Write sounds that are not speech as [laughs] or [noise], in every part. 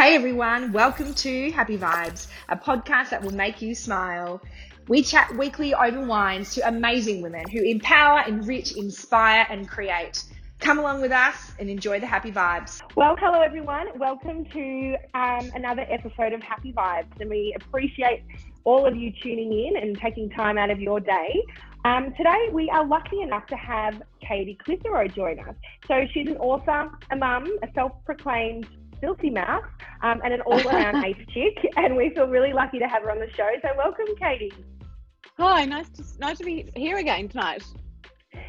Hey everyone, welcome to Happy Vibes, a podcast that will make you smile. We chat weekly over wines to amazing women who empower, enrich, inspire, and create. Come along with us and enjoy the happy vibes. Well, hello everyone. Welcome to um, another episode of Happy Vibes, and we appreciate all of you tuning in and taking time out of your day. Um, today, we are lucky enough to have Katie Clitheroe join us. So, she's an author, a mum, a self proclaimed filthy mouth, um, and an all around ace [laughs] chick. And we feel really lucky to have her on the show. So, welcome, Katie. Hi, nice to, nice to be here again tonight.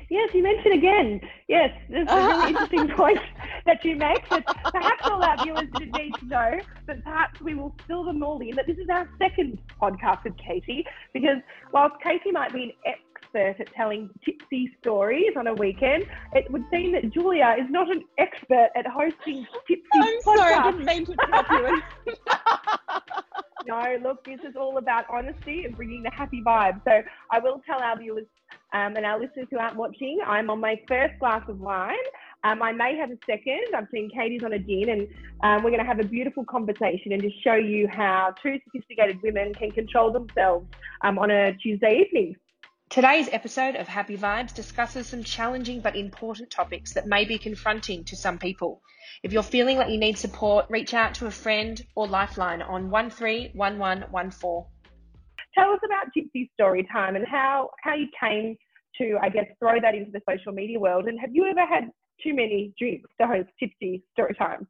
Yes, you mentioned again. Yes, this is a really [laughs] interesting point that you make. That perhaps all our viewers didn't need to know, but perhaps we will fill them all in that this is our second podcast with Katie, because whilst Katie might be an expert at telling tipsy stories on a weekend, it would seem that Julia is not an expert at hosting tipsy I'm podcasts. sorry, I didn't mean to interrupt you. [laughs] No, look, this is all about honesty and bringing the happy vibe. So I will tell our viewers um, and our listeners who aren't watching, I'm on my first glass of wine. Um, I may have a second. I've seen Katie's on a gin, and um, we're going to have a beautiful conversation and just show you how two sophisticated women can control themselves um, on a Tuesday evening. Today's episode of Happy Vibes discusses some challenging but important topics that may be confronting to some people. If you're feeling like you need support, reach out to a friend or Lifeline on 131114. Tell us about Tipsy Story Time and how, how you came to, I guess, throw that into the social media world. And have you ever had too many drinks to host Tipsy Story Time?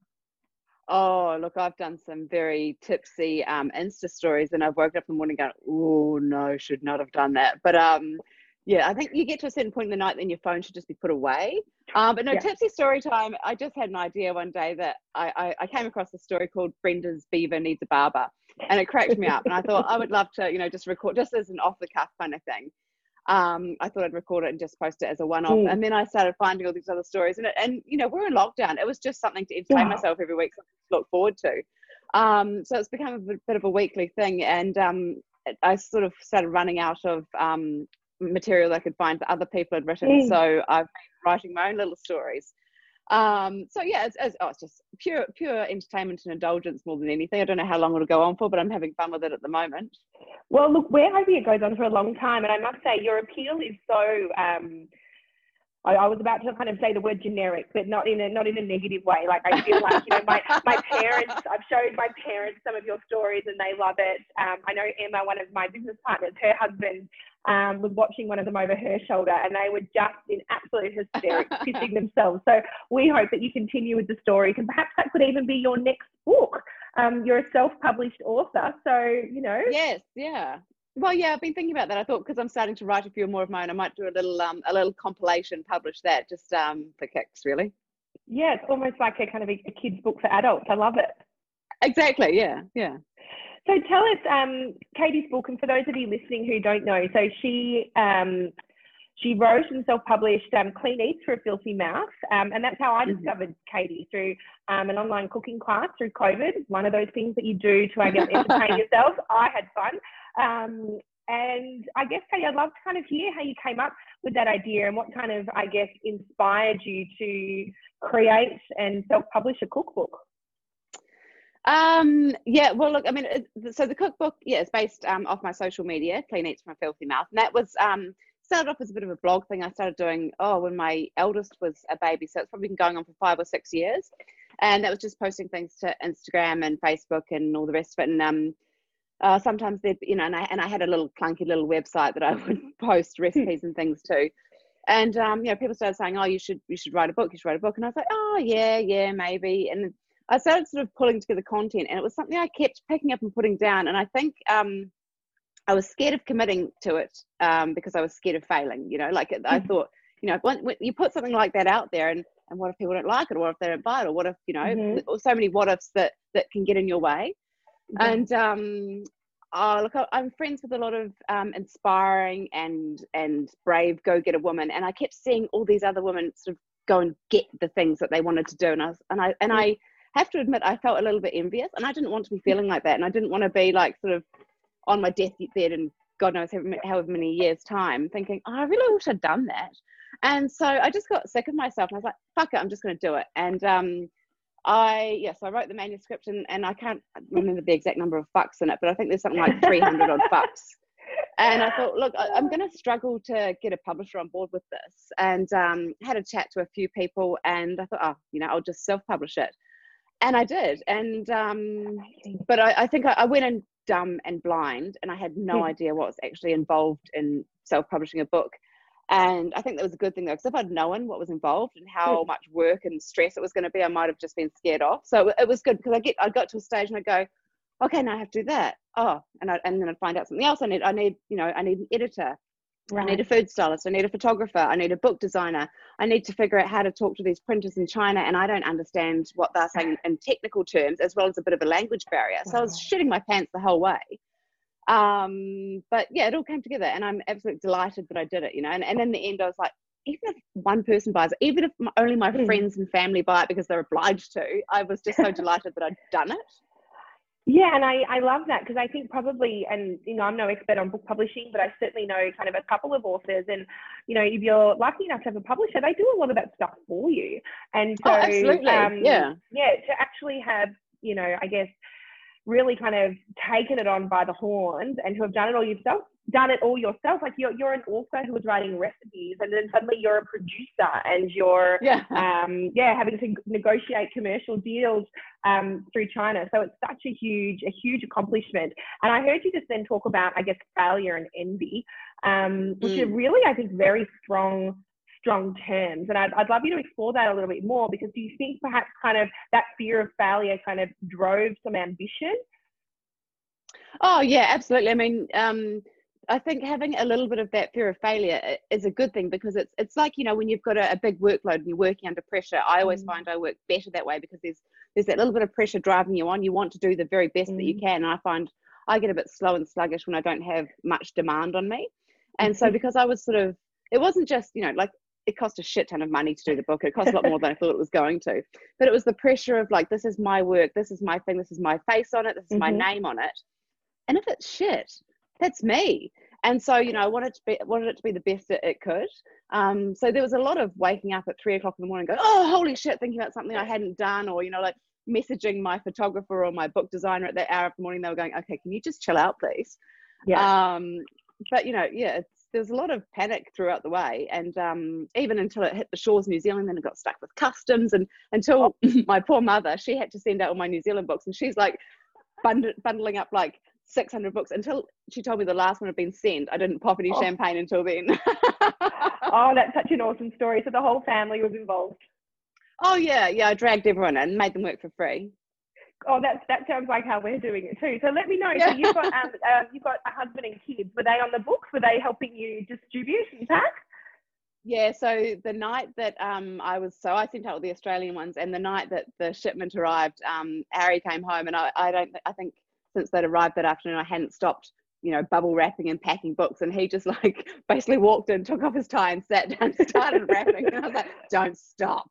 Oh, look, I've done some very tipsy um, Insta stories, and I've woken up in the morning going, "Oh no, should not have done that." But um, yeah, I think you get to a certain point in the night, then your phone should just be put away. Um, but no, Yeah. tipsy story time. I just had an idea one day that I, I, I came across a story called Brenda's Beaver Needs a Barber, and it cracked me up. And I thought I would love to, you know, just record just as an off the cuff kind of thing. Um, I thought I'd record it and just post it as a one off. Mm. And then I started finding all these other stories, and it, and you know, we're in lockdown. It was just something to entertain Wow. myself every week, something to look forward to. Um, so it's become a bit, bit of a weekly thing, and um, I sort of started running out of um, material I could find that other people had written. Mm. So I've been writing my own little stories. Um, so yeah, it's, it's, oh, it's just pure pure entertainment and indulgence more than anything. I don't know how long it'll go on for, but I'm having fun with it at the moment. Well, look, we're hoping it goes on for a long time. And I must say, your appeal is so. Um, I, I was about to kind of say the word generic, but not in a not in a negative way. Like I feel like you know my my parents. I've showed my parents some of your stories, and they love it. Um, I know Emma, one of my business partners, her husband um, was watching one of them over her shoulder, and they were just in absolute hysterics, [laughs] pissing themselves. So we hope that you continue with the story, and perhaps that could even be your next book. Um, you're a self-published author, so you know. Yes, yeah. Well, yeah, I've been thinking about that. I thought because I'm starting to write a few more of mine, I might do a little um a little compilation, publish that just um for kicks, really. Yeah, it's almost like a kind of a, a kid's book for adults. I love it. Exactly. Yeah. Yeah. So tell us, um, Katie's book, and for those of you listening who don't know, so she um, she wrote and self-published um, Clean Eats for a Filthy Mouth, um, and that's how I Mhm. discovered Katie through um, an online cooking class through COVID. One of those things that you do to, I guess, entertain [laughs] yourself. I had fun. Um, and I guess, Katie, I'd love to kind of hear how you came up with that idea and what kind of, I guess, inspired you to create and self-publish a cookbook. Um, yeah, well, look, I mean, so the cookbook, yeah, it's based um, off my social media, Clean Eats from a Filthy Mouth. And that was um, started off as a bit of a blog thing I started doing, oh, when my eldest was a baby. So it's probably been going on for five or six years. And that was just posting things to Instagram and Facebook and all the rest of it. And um, uh, sometimes they, you know, and I, and I had a little clunky little website that I [laughs] would post recipes and things to. And um, you know, people started saying, "Oh, you should you should write a book. You should write a book." And I was like, "Oh, yeah, yeah, maybe." And I started sort of pulling together content, and it was something I kept picking up and putting down. And I think um, I was scared of committing to it um, because I was scared of failing. You know, like I Mhm. thought, you know, when, when you put something like that out there, and and what if people don't like it, or what if they don't buy it, or what if you know, Mhm. or so many what ifs that that can get in your way. Yeah. And um, oh, look, I'm friends with a lot of um, inspiring and and brave go-getter women, and I kept seeing all these other women sort of go and get the things that they wanted to do, and I and I and I have to admit I felt a little bit envious, and I didn't want to be feeling like that, and I didn't want to be like sort of on my deathbed and God knows however many years time, thinking oh, I really wish I'd done that, and so I just got sick of myself, and I was like, fuck it, I'm just going to do it, and um, I yes, I wrote the manuscript and, and I can't remember the exact number of fucks in it, but I think there's something like [laughs] 300 odd fucks. And I thought, look, I, am going to struggle to get a publisher on board with this. And um, had a chat to a few people, and I thought, oh, you know, I'll just self-publish it. And I did. And um, but I, I think I, I, went in dumb and blind, and I had no hmm. idea what was actually involved in self-publishing a book. And I think that was a good thing though, because if I'd known what was involved and how hmm. much work and stress it was going to be, I might have just been scared off. So it was good because I get I got to a stage and I go, okay, now I have to do that. Oh, and I and then I'd find out something else. I need I need you know I need an editor. Right. I need a food stylist. I need a photographer. I need a book designer. I need to figure out how to talk to these printers in China, and I don't understand what they're saying in technical terms, as well as a bit of a language barrier. So I was shitting my pants the whole way um but yeah it all came together and i'm absolutely delighted that i did it you know and, and in the end i was like even if one person buys it even if only my mm. friends and family buy it because they're obliged to i was just so [laughs] delighted that i'd done it yeah, and I, I love that because I think probably, and you know, I'm no expert on book publishing, but I certainly know kind of a couple of authors. And you know, if you're lucky enough to have a publisher, they do a lot of that stuff for you. And oh, so, oh, absolutely, um, yeah, yeah, to actually have, you know, I guess really kind of taken it on by the horns and who have done it all yourself done it all yourself. Like you're, you're an author who is writing recipes and then suddenly you're a producer and you're yeah, [laughs] um, yeah having to negotiate commercial deals um, through china. So it's such a huge a huge accomplishment. And i heard you just then talk about i guess failure and envy um, which mm. are really i think very strong strong terms. And I'd, I'd love you to explore that a little bit more because do you think perhaps kind of that fear of failure kind of drove some ambition? Oh, yeah, absolutely. I mean, um, I think having a little bit of that fear of failure is a good thing because it's it's like you know when you've got a, a big workload and you're working under pressure. I always mm. find I work better that way because there's there's that little bit of pressure driving you on. You want to do the very best mm. that you mm. can. And I find I get a bit slow and sluggish when I don't have much demand on me. And so because I was sort of it wasn't just you know like it cost a shit ton of money to do the book. It cost a lot more than I thought it was going to. But it was the pressure of like, this is my work, this is my thing, this is my face on it, this is mm-hmm. my name on it. And if it's shit, that's me. And so, you know, I wanted to be wanted it to be the best that it could. Um, so there was a lot of waking up at three o'clock in the morning, going, oh holy shit, thinking about something I hadn't done, or you know, like messaging my photographer or my book designer at that hour of the morning. They were going, okay, can you just chill out, please? Yeah. Um, but you know, yeah, it's there was a lot of panic throughout the way, and um, even until it hit the shores of New Zealand, then it got stuck with customs, and until oh. [laughs] my poor mother, she had to send out all my New Zealand books, and she's like bund- bundling up like 600 books until she told me the last one had been sent. I didn't pop any oh. champagne until then. [laughs] oh, that's such an awesome story. So the whole family was involved. Oh yeah, yeah. I dragged everyone in, made them work for free. Oh, that that sounds like how we're doing it too. So let me know. Yeah. So you've got um, uh, you've got a husband and kids. Were they on the books? Were they helping you distribute and pack? Yeah. So the night that um, I was, so I sent out the Australian ones, and the night that the shipment arrived, um, Harry came home, and I, I don't, I think since they'd arrived that afternoon, I hadn't stopped you know, bubble wrapping and packing books. And he just [laughs] like basically walked in, took off his tie and sat down, started wrapping. And I was like, don't stop.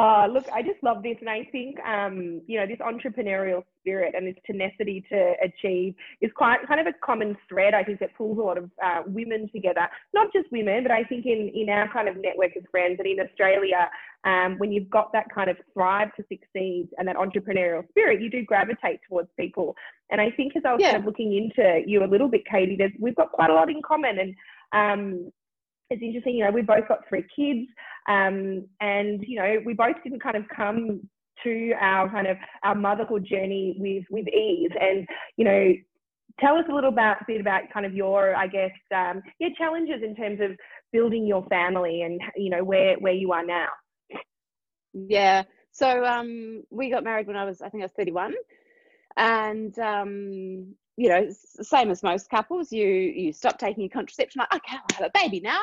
Uh, look, I just love this, and I think um, you know this entrepreneurial spirit and this tenacity to achieve is quite kind of a common thread. I think that pulls a lot of uh, women together, not just women, but I think in in our kind of network of friends and in Australia, um, when you've got that kind of thrive to succeed and that entrepreneurial spirit, you do gravitate towards people. And I think as I was yeah. kind of looking into you a little bit, Katie, there's, we've got quite a lot in common, and um, it's interesting, you know, we both got three kids, um, and you know, we both didn't kind of come to our kind of our motherhood journey with with ease. And you know, tell us a little about, bit about kind of your, I guess, um, your challenges in terms of building your family and you know where where you are now. Yeah. So um, we got married when I was, I think I was 31, and um, you know, same as most couples, you you stop taking contraception, like okay, I'll have a baby now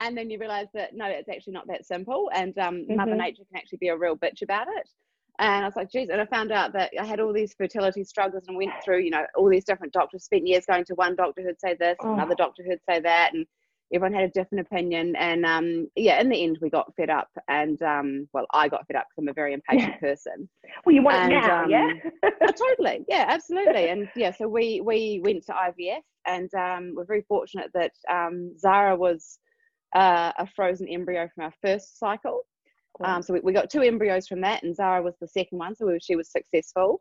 and then you realize that no it's actually not that simple and um, mm-hmm. mother nature can actually be a real bitch about it and i was like geez and i found out that i had all these fertility struggles and went through you know all these different doctors spent years going to one doctor who'd say this oh. another doctor who'd say that and everyone had a different opinion and um, yeah in the end we got fed up and um, well i got fed up because i'm a very impatient yeah. person well you want and, it now um, yeah oh, totally yeah absolutely and yeah so we we went to ivf and um, we're very fortunate that um, zara was uh, a frozen embryo from our first cycle. Cool. Um, so we, we, got two embryos from that, and Zara was the second one, so we, she was successful.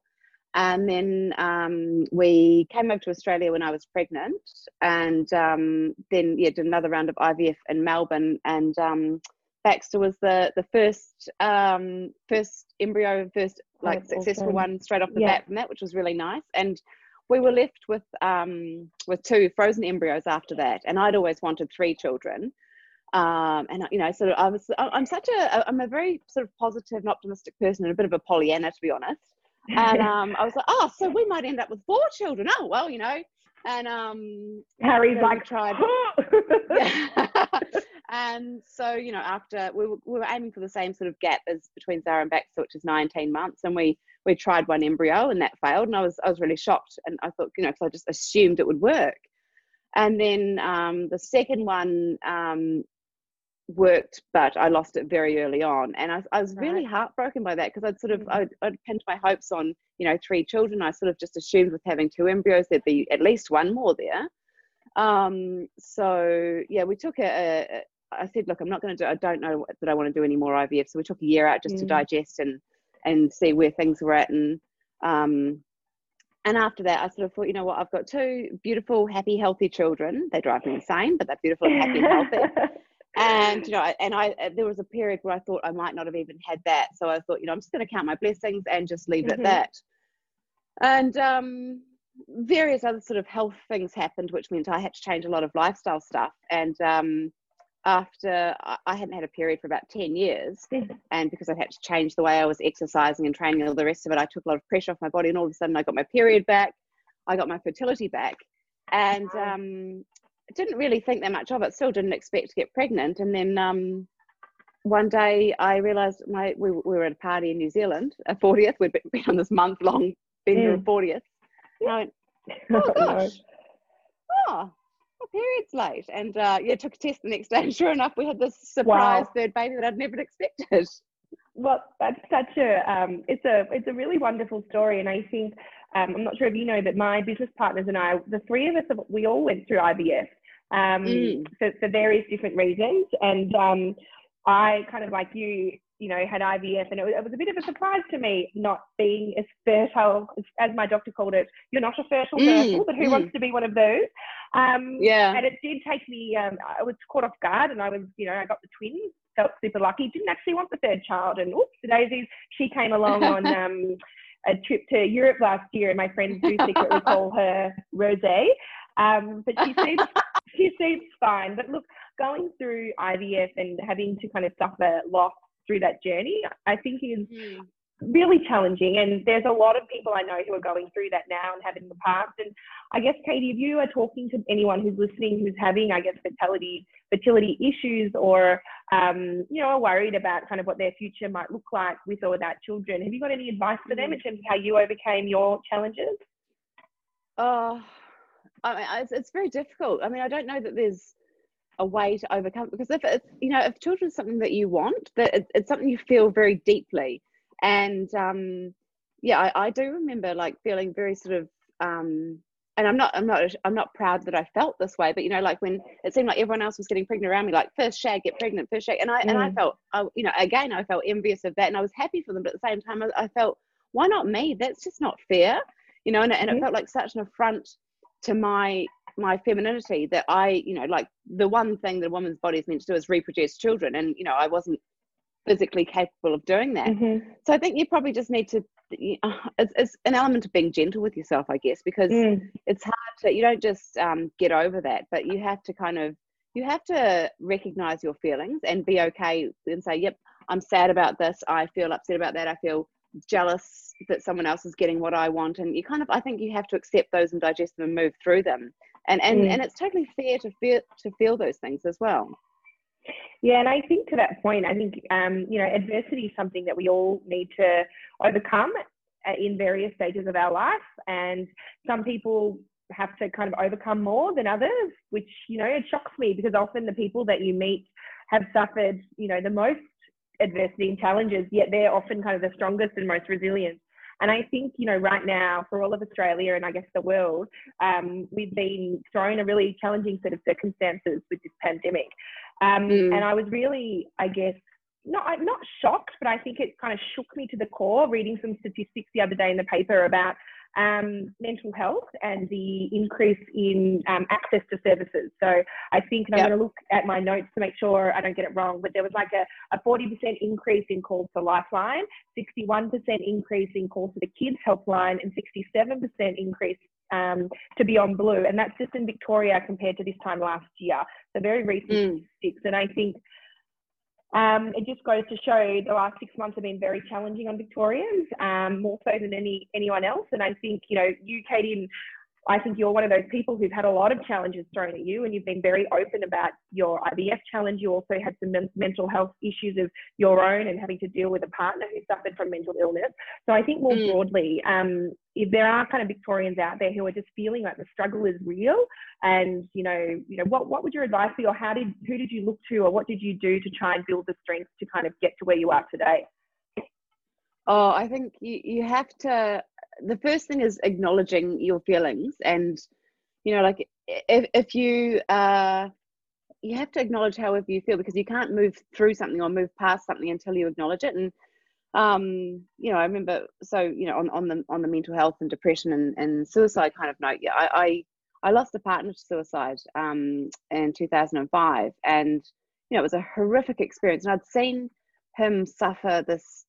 And then um, we came over to Australia when I was pregnant, and um, then yeah, did another round of IVF in Melbourne. And um, Baxter was the the first um, first embryo, first like That's successful awesome. one straight off the yeah. bat from that, which was really nice. And we were left with um, with two frozen embryos after that, and I'd always wanted three children. Um, and you know, sort of, I was, I'm such a, I'm a very sort of positive and optimistic person, and a bit of a Pollyanna, to be honest. And [laughs] um, I was like, oh, so we might end up with four children. Oh, well, you know. And um, Harry's like, tried. [laughs] [laughs] and so, you know, after we were, we were aiming for the same sort of gap as between Zara and Baxter, which is 19 months, and we we tried one embryo and that failed, and I was I was really shocked, and I thought, you know, because I just assumed it would work. And then um, the second one um, worked, but I lost it very early on. And I, I was really heartbroken by that because I'd sort of, mm. I'd, I'd, pinned my hopes on, you know, three children. I sort of just assumed with having two embryos, there'd be at least one more there. Um, so yeah, we took a, a, I said, look, I'm not going to do, I don't know that I want to do any more IVF. So we took a year out just mm. to digest and, and see where things were at. And, um, and after that, I sort of thought, you know what, I've got two beautiful, happy, healthy children. They drive me insane, but they're beautiful and happy and healthy. [laughs] and you know and i uh, there was a period where i thought i might not have even had that. So i thought you know i'm just going to count my blessings and just leave mm-hmm. it at mm-hmm. that. And um, various other sort of health things happened which meant i had to change a lot of lifestyle stuff. And um, after i hadn't had a period for about 10 years. Mm-hmm. and because i had to change the way i was exercising and training and all the rest of it i took a lot of pressure off my body. And all of a sudden i got my period back. I got my fertility back. And um, didn't really think that much of it. Still didn't expect to get pregnant. And then um, one day I realised my we, we, were at a party in New Zealand, a 40th. We'd been on this month long bender mm. 40th. And I went, [laughs] oh gosh, oh, my period's late. And uh, yeah, took a test the next day. And sure enough, we had this surprise wow. third baby that I'd never expected. Well, that's such a um, it's a it's a really wonderful story, and I think um, I'm not sure if you know, but my business partners and I, the three of us, we all went through IVF um, mm. for, for, various different reasons. And um, I kind of like you, you know, had IVF, and it was, it was, a bit of a surprise to me not being as fertile as my doctor called it. You're not a fertile mm. but who mm. wants to be one of those? Um, yeah. And it did take me. Um, I was caught off guard, and I was, you know, I got the twins. Felt super lucky. Didn't actually want the third child, and oops, the daisies. She came along [laughs] on. Um, a trip to Europe last year, and my friends [laughs] do secretly call her Rose. Um, but she seems [laughs] she seems fine. But look, going through IVF and having to kind of suffer loss through that journey, I think is mm. Really challenging. And there's a lot of people I know who are going through that now and have in the past. And I guess, Katie, if you are talking to anyone who's listening who's having, I guess, fertility fertility issues or um, you know are worried about kind of what their future might look like with or without children, have you got any advice for them in terms of how you overcame your challenges? Oh, I mean, it's, it's very difficult. I mean, I don't know that there's a way to overcome because if it's you know if children is something that you want, that it, it's something you feel very deeply, and um, yeah, I, I do remember like feeling very sort of um, and I'm not I'm not I'm not proud that I felt this way, but you know, like when it seemed like everyone else was getting pregnant around me, like first shag, get pregnant, first shag, and I mm. and I mm. felt, I, you know, again, I felt envious of that, and I was happy for them, but at the same time, I, I felt, why not me? That's just not fair, you know, and, and it felt like such an affront to my my femininity that I, you know, like the one thing that a woman's body is meant to do is reproduce children, and you know, I wasn't physically capable of doing that. Mm-hmm. So I think you probably just need to. It's, it's, an element of being gentle with yourself, I guess, because mm. it's hard to. You don't just um, get over that, but you have to kind of. You have to recognize your feelings and be okay and say, "Yep, I'm sad about this. I feel upset about that. I feel jealous that someone else is getting what I want." And you kind of, I think, you have to accept those and digest them and move through them. And and mm. and it's totally fair to feel to feel those things as well. Yeah, and I think to that point, I think um, you know adversity is something that we all need to overcome uh, in various stages of our life, and some people have to kind of overcome more than others, which you know it shocks me because often the people that you meet have suffered you know the most adversity and challenges, yet they're often kind of the strongest and most resilient. And I think, you know, right now for all of Australia and I guess the world, um, we've been thrown a really challenging set of circumstances with this pandemic. Um, mm. And I was really, I guess, not not shocked, but I think it kind of shook me to the core. Reading some statistics the other day in the paper about um, mental health and the increase in um, access to services. So I think, and I'm going to look at my notes to make sure I don't get it wrong, but there was like a, a 40% increase in calls to Lifeline, 61% increase in calls to the Kids Helpline, and 67% increase um, to Beyond Blue. And that's just in Victoria compared to this time last year. So very recent mm. statistics. And I think um, it just goes to show the last six months have been very challenging on Victorians, um, more so than any anyone else. And I think you know you, Katie, I think you're one of those people who've had a lot of challenges thrown at you, and you've been very open about your IVF challenge. You also had some men- mental health issues of your own and having to deal with a partner who suffered from mental illness. So I think more mm. broadly, um, if there are kind of Victorians out there who are just feeling like the struggle is real, and you know, you know, what what would your advice be, or how did who did you look to, or what did you do to try and build the strength to kind of get to where you are today? Oh, I think you, you have to the first thing is acknowledging your feelings and you know like if, if you uh you have to acknowledge however you feel because you can't move through something or move past something until you acknowledge it. And um you know i remember so you know on, on the on the mental health and depression and, and suicide kind of note yeah I, I i lost a partner to suicide um in 2005 and you know it was a horrific experience. And i'd seen him suffer this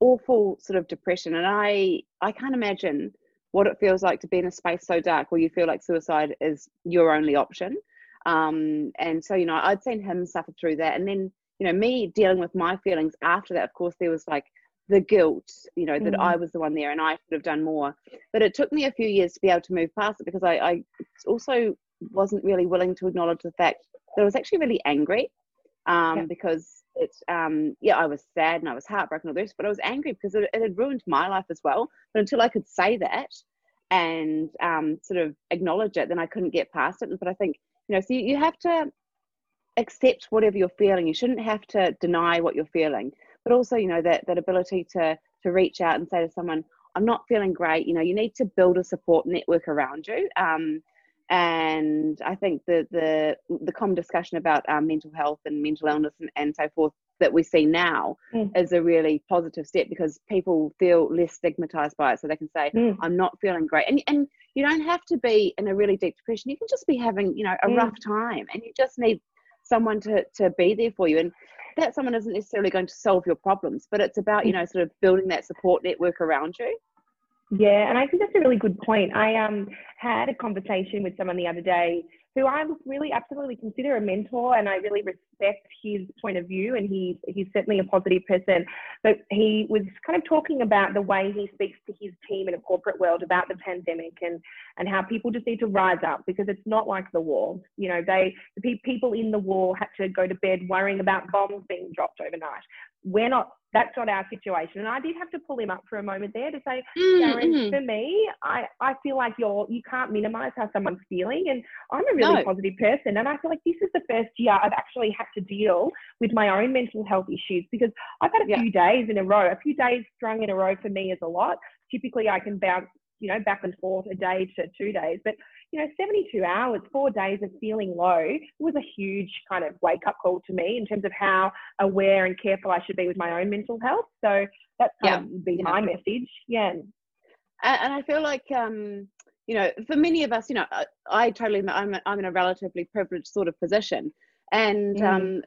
awful sort of depression and i i can't imagine what it feels like to be in a space so dark where you feel like suicide is your only option. Um and so you know i'd seen him suffer through that and then you know me dealing with my feelings after that of course there was like the guilt you know that mm. i was the one there and i should have done more. But it took me a few years to be able to move past it because i, I also wasn't really willing to acknowledge the fact that i was actually really angry um, yeah. because it's um yeah i was sad and i was heartbroken all this but i was angry because it, it, had ruined my life as well. But until i could say that and um sort of acknowledge it then i couldn't get past it. But i think you know so you, you have to accept whatever you're feeling. You shouldn't have to deny what you're feeling but also you know that that ability to to reach out and say to someone i'm not feeling great. You know you need to build a support network around you. Um and I think the the the common discussion about um, mental health and mental illness and, and so forth that we see now mm. is a really positive step because people feel less stigmatized by it so they can say mm. i'm not feeling great and, and you don't have to be in a really deep depression you can just be having you know a mm. rough time and you just need someone to to be there for you and that someone isn't necessarily going to solve your problems but it's about you mm. know sort of building that support network around you yeah, and I think that's a really good point. I um had a conversation with someone the other day who I really absolutely consider a mentor, and I really respect his point of view, and he's he's certainly a positive person. But he was kind of talking about the way he speaks to his team in a corporate world about the pandemic and and how people just need to rise up because it's not like the war. You know, they the pe- people in the war had to go to bed worrying about bombs being dropped overnight. We're not that's not our situation. And I did have to pull him up for a moment there to say, mm, Darren, mm-hmm. for me, I, I feel like you're you can't minimize how someone's feeling. And I'm a really no. positive person. And I feel like this is the first year I've actually had to deal with my own mental health issues because I've had a yeah. few days in a row. A few days strung in a row for me is a lot. Typically I can bounce, you know, back and forth a day to two days. But you know, 72 hours, four days of feeling low was a huge kind of wake up call to me in terms of how aware and careful I should be with my own mental health. So that's kind yeah. of be yeah. my message. Yeah. And I feel like, um, you know, for many of us, you know, I, I totally, I'm, I'm in a relatively privileged sort of position. And mm. um,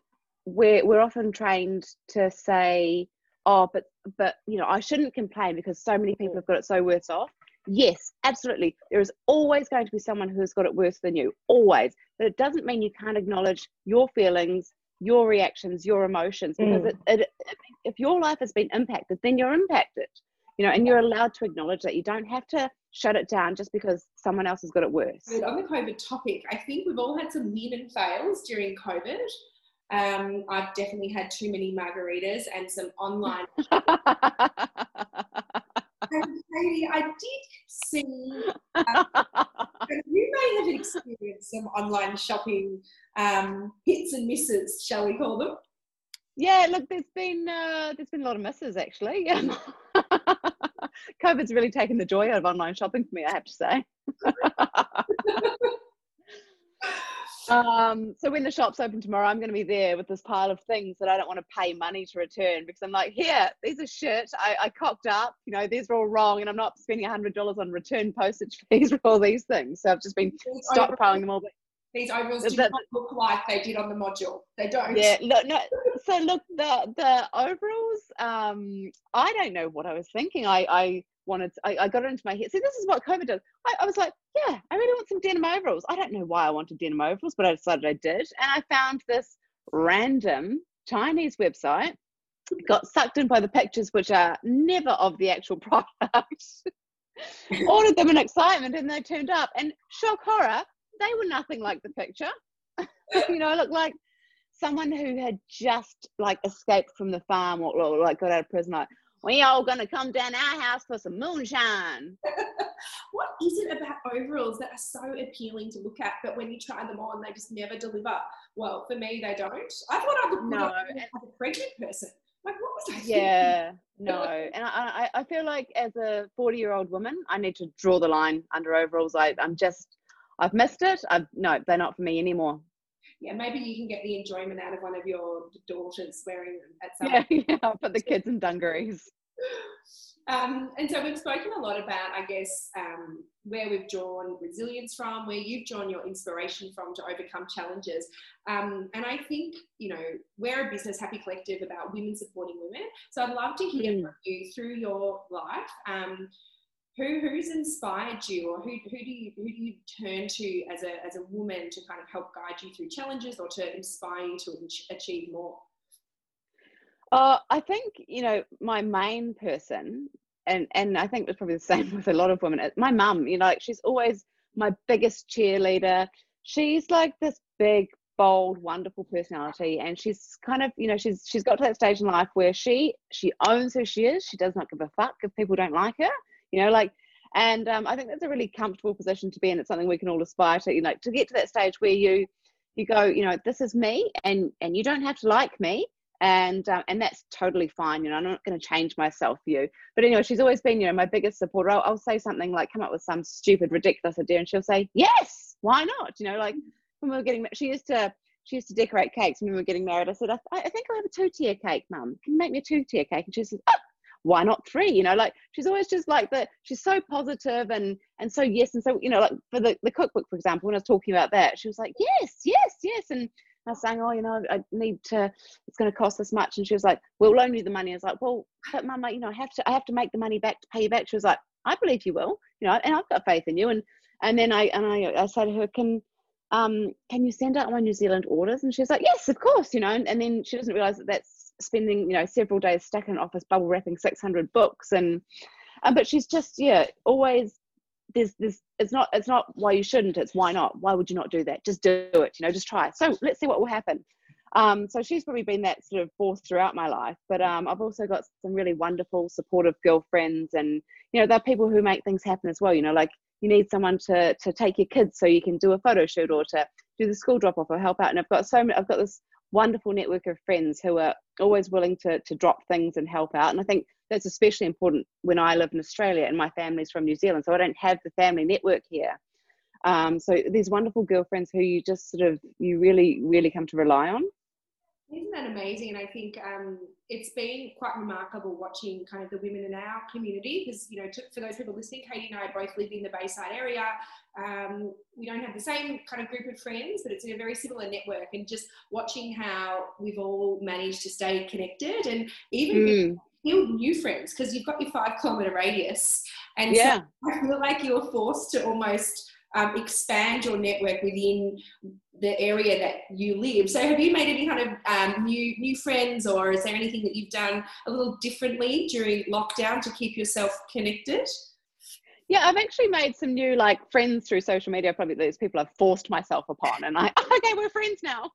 we're, we're often trained to say, oh, but, but, you know, I shouldn't complain because so many people have got it so worse off. Yes, absolutely. There is always going to be someone who's got it worse than you, always. But it doesn't mean you can't acknowledge your feelings, your reactions, your emotions, because mm. it, it, if your life has been impacted, then you're impacted, you know, and you're allowed to acknowledge that. You don't have to shut it down just because someone else has got it worse. On the COVID topic, I think we've all had some min and fails during COVID. Um, I've definitely had too many margaritas and some [laughs] online. [laughs] and Katie, I did see, [laughs] um, you may have experienced some online shopping um, hits and misses, shall we call them? Yeah, look, there's been uh, there's been a lot of misses actually. [laughs] COVID's really taken the joy out of online shopping for me, I have to say. [laughs] Um, so when the shop's open tomorrow, I'm going to be there with this pile of things that I don't want to pay money to return because I'm like, here, these are shit. I, I cocked up, you know, these are all wrong, and I'm not spending hundred dollars on return postage [laughs] fees for all these things. So I've just been stockpiling them all. These overalls do not look like they did on the module. They don't. Yeah, look, no. So look, the the overalls. Um, I don't know what I was thinking. I I wanted, I, I got it into my head. See, this is what COVID does. I, I was like, yeah, I really want some denim overalls. I don't know why I wanted denim overalls, but I decided I did. And I found this random Chinese website, got sucked in by the pictures, which are never of the actual [laughs] product. Ordered them in excitement and they turned up. And shock horror, they were nothing like the picture. [laughs] you know, I looked like someone who had just like escaped from the farm or, or like got out of prison. Like, we all gonna come down our house for some moonshine. [laughs] what is it about overalls that are so appealing to look at, but when you try them on, they just never deliver? Well, for me, they don't. I thought I looked no. like a pregnant person. Like, what was I thinking? Yeah, no. And I, I, feel like as a 40 year old woman, I need to draw the line under overalls. I, I'm just, I've missed it. I've, no, they're not for me anymore yeah, maybe you can get the enjoyment out of one of your daughters wearing them at some yeah, [laughs] yeah, I'll the kids in dungarees. Um, and so we've spoken a lot about, I guess, um, where we've drawn resilience from, where you've drawn your inspiration from to overcome challenges. Um, and I think, you know, we're a business happy collective about women supporting women. So I'd love to hear mm. from you through your life. Who who's inspired you or who, who do you who do you turn to as a as a woman to kind of help guide you through challenges or to inspire you to achieve more uh, I think you know my main person, and and I think it's probably the same [laughs] with a lot of women. My mum, you know, like she's always my biggest cheerleader. She's like this big, bold, wonderful personality, and she's kind of you know she's she's got to that stage in life where she she owns who she is. She does not give a fuck if people don't like her you know, like, and um, I think that's a really comfortable position to be in. It's something we can all aspire to, you know, to get to that stage where you, you go, you know, this is me, and and you don't have to like me, and um, and that's totally fine. You know, I'm not going to change myself for you. But anyway, she's always been, you know, my biggest supporter. I'll, I'll, say something like, come up with some stupid, ridiculous idea, and she'll say, yes, why not? You know, like when we were getting, she used to. She used to decorate cakes when we were getting married. I said, I, I think I'll have a two tier cake, mum. Can you make me a two tier cake? And she says, oh, why not three you know like she's always just like the she's so positive and and so yes and so you know like for the, the cookbook for example when i was talking about that she was like yes yes yes and I was saying, oh, you know, I need to. It's going to cost this much, and she was like, "We'll loan you the money." I was like, "Well, but Mum, you know, I have to. I have to make the money back to pay you back." She was like, "I believe you will, you know, and I've got faith in you." And and then I and I, I said to her, "Can um can you send out my New Zealand orders?" And she was like, "Yes, of course," you know. And, and then she doesn't realize that that's spending you know several days stuck in an office bubble wrapping 600 books and um, but she's just yeah always there's this it's not it's not why you shouldn't it's why not? Why would you not do that? Just do it you know just try. So let's see what will happen. Um, so she's probably been that sort of force throughout my life but um, i've also got some really wonderful supportive girlfriends and you know there are people who make things happen as well you know like you need someone to to take your kids so you can do a photo shoot or to do the school drop off or help out. And i've got so many i've got this wonderful network of friends who are always willing to, to drop things and help out. And I think that's especially important when I live in Australia and my family's from New Zealand. So I don't have the family network here. Um, so these wonderful girlfriends who you just sort of, you really, really come to rely on. Isn't that amazing? And I think um, it's been quite remarkable watching kind of the women in our community because, you know, to, for those people listening, Katie and I both live in the Bayside area. Um, we don't have the same kind of group of friends, but it's in a very similar network. And just watching how we've all managed to stay connected and even mm. build new friends because you've got your five kilometre radius. And yeah. so I feel like you're forced to almost um, expand your network within the area that you live. So, have you made any kind of um, new new friends, or is there anything that you've done a little differently during lockdown to keep yourself connected? Yeah, I've actually made some new like friends through social media. Probably those people I've forced myself upon, and I [laughs] okay, we're friends now.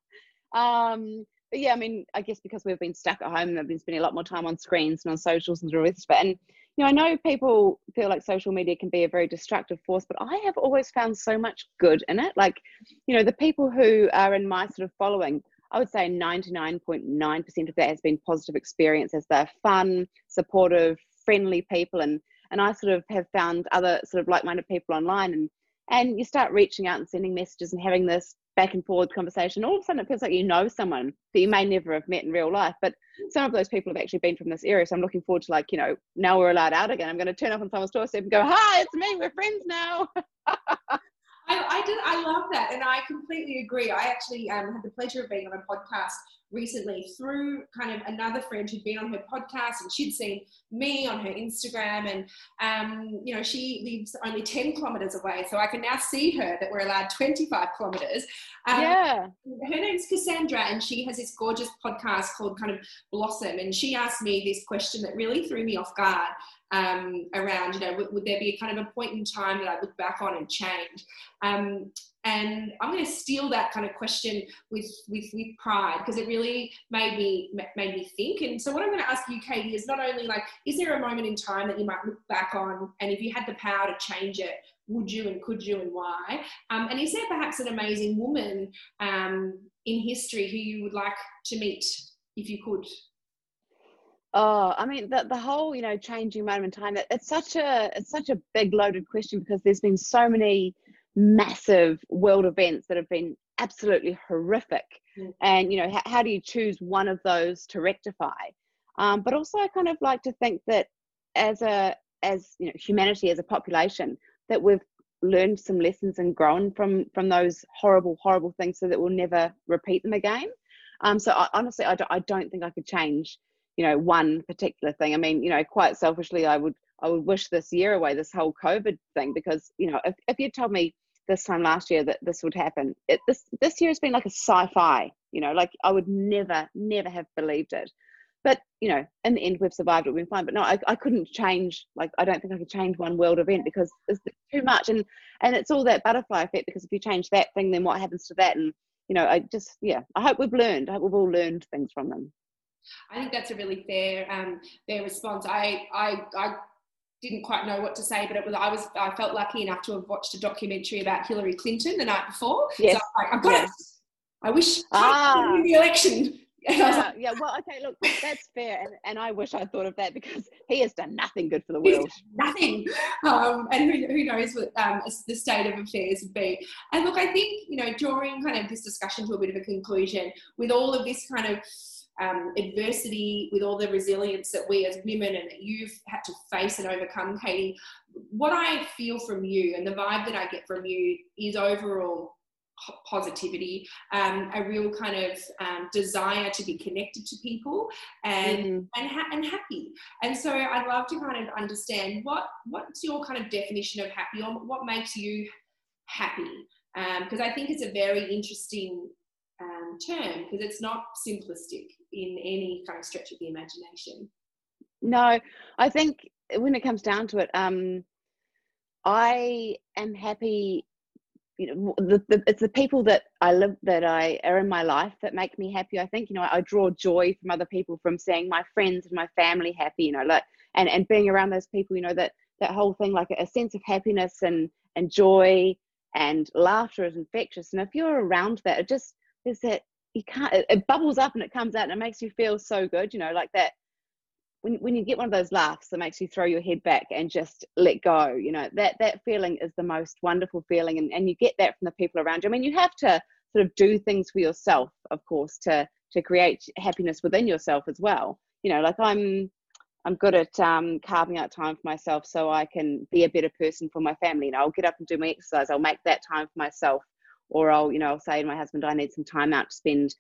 Um, but yeah, I mean, I guess because we've been stuck at home, and I've been spending a lot more time on screens and on socials and the rest. And you know, I know people feel like social media can be a very destructive force, but I have always found so much good in it. Like, you know, the people who are in my sort of following, I would say 99.9% of that has been positive experiences. They're fun, supportive, friendly people. And, and I sort of have found other sort of like minded people online and, and you start reaching out and sending messages and having this back and forth conversation. All of a sudden, it feels like you know someone that you may never have met in real life, but some of those people have actually been from this area. So I'm looking forward to like, you know, now we're allowed out again. I'm going to turn up on someone's doorstep and go, "Hi, it's me. We're friends now." [laughs] I, I did. I love that, and I completely agree. I actually um, had the pleasure of being on a podcast recently through kind of another friend who'd been on her podcast and she'd seen me on her Instagram and um, you know she lives only 10 kilometers away so I can now see her that we're allowed 25 kilometers. Um, yeah. her name's Cassandra and she has this gorgeous podcast called kind of Blossom and she asked me this question that really threw me off guard um, around you know would, would, there be a kind of a point in time that I look back on and change? Um, and I'm going to steal that kind of question with with with pride because it really made me made me think. And so what I'm going to ask you, Katie, is not only like, is there a moment in time that you might look back on, and if you had the power to change it, would you and could you and why? Um, and is there perhaps an amazing woman um, in history who you would like to meet if you could? Oh, I mean the the whole you know changing moment in time. It's such a it's such a big loaded question because there's been so many massive world events that have been absolutely horrific. Mm. and you know how, how, do you choose one of those to rectify? Um, but also i kind of like to think that as a as you know humanity as a population that we've learned some lessons and grown from from those horrible horrible things so that we'll never repeat them again. Um, so I, honestly I don't, I don't think i could change you know one particular thing. I mean you know quite selfishly i would i would wish this year away this whole covid thing because you know if, if you told me this time last year that this would happen. It, this this year has been like a sci-fi, you know, like I would never, never have believed it. But you know, in the end, we've survived. We've been fine. But no, I, I couldn't change. Like I don't think I could change one world event because it's too much. And and it's all that butterfly effect. Because if you change that thing, then what happens to that? And you know, I just yeah, I hope we've learned. I hope we've all learned things from them. I think that's a really fair um, fair response. I I I didn't quite know what to say, but it was I was I felt lucky enough to have watched a documentary about Hillary Clinton the night before. Yes. So I, like, I've got yes. it. I wish ah. the election. [laughs] Yeah, yeah, well, okay, look, that's fair, and, and I wish I thought of that because he has done nothing good for the world. nothing, um, and who, who knows what um, the state of affairs would be. And look, I think you know, drawing kind of this discussion to a bit of a conclusion with all of this kind of um, adversity, with all the resilience that we as women and that you've had to face and overcome, Katie, what I feel from you and the vibe that I get from you is overall positivity, um, a real kind of um, desire to be connected to people and mm-hmm. and, ha- and happy. And so I'd love to kind of understand what what's your kind of definition of happy or what makes you happy because um, I think it's a very interesting term because it's not simplistic in any kind of stretch of the imagination. No, I think when it comes down to it, um, I am happy. You know, the, the, it's the people that I live that I are in my life that make me happy. I think you know I draw joy from other people, from seeing my friends and my family happy. You know, like and and being around those people. You know that that whole thing, like a sense of happiness and and joy and laughter is infectious. And if you're around that, it just there's that you can't it, it, bubbles up and it comes out and it makes you feel so good you know like that when, when you get one of those laughs that makes you throw your head back and just let go you know that that feeling is the most wonderful feeling and, and you get that from the people around you. I mean you have to sort of do things for yourself of course to to create happiness within yourself as well. You know like i'm i'm good at um, carving out time for myself so i can be a better person for my family. You know i'll get up and do my exercise. I'll make that time for myself or I'll, you know, I'll say to my husband, I need some time out to spend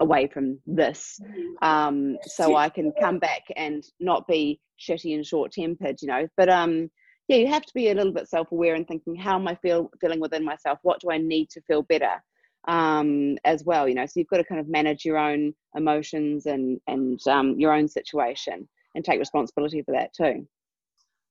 away from this mm-hmm. um, so I can come back and not be shitty and short tempered, you know. But um, yeah, you have to be a little bit self aware and thinking, how am I feel feeling within myself? What do I need to feel better? Um, as well, you know, so you've got to kind of manage your own emotions and and um, your own situation and take responsibility for that too.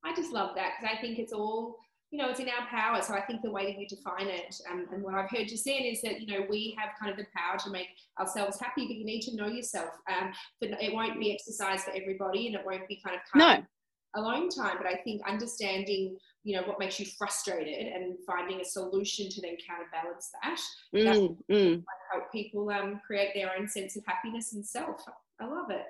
I just love that because I think it's all you know, it's in our power. So I think the way that you define it, um, and what I've heard you saying is that, you know, we have kind of the power to make ourselves happy, but you need to know yourself. Um, but it won't be exercise for everybody and it won't be kind of no. alone time. But I think understanding, you know, what makes you frustrated and finding a solution to then counterbalance that, mm, mm. help people um, create their own sense of happiness and self. I love it.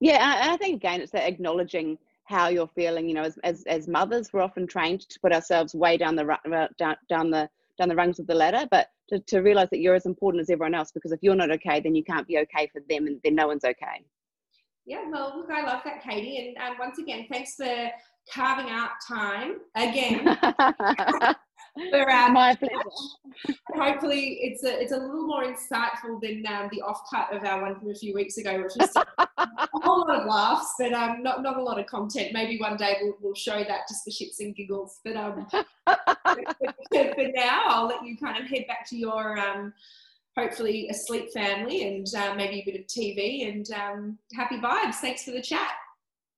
Yeah, and I think again, it's that acknowledging how you're feeling. You know, as, as, as mothers, we're often trained to put ourselves way down the down, down the down the rungs of the ladder, but to, to realize that you're as important as everyone else because if you're not okay, then you can't be okay for them and then no one's okay. Yeah, well, look, I love that, Katie. And um, once again, thanks for carving out time again. [laughs] for, um, My pleasure. Hopefully, it's a it's a little more insightful than um, the off cut of our one from a few weeks ago, which was [laughs] a whole lot of laughs, but um, not not a lot of content. Maybe one day we'll, we'll show that just for shits and giggles. But um, [laughs] for now, I'll let you kind of head back to your um, hopefully a sleep family and uh, maybe a bit of TV and um, happy vibes. Thanks for the chat.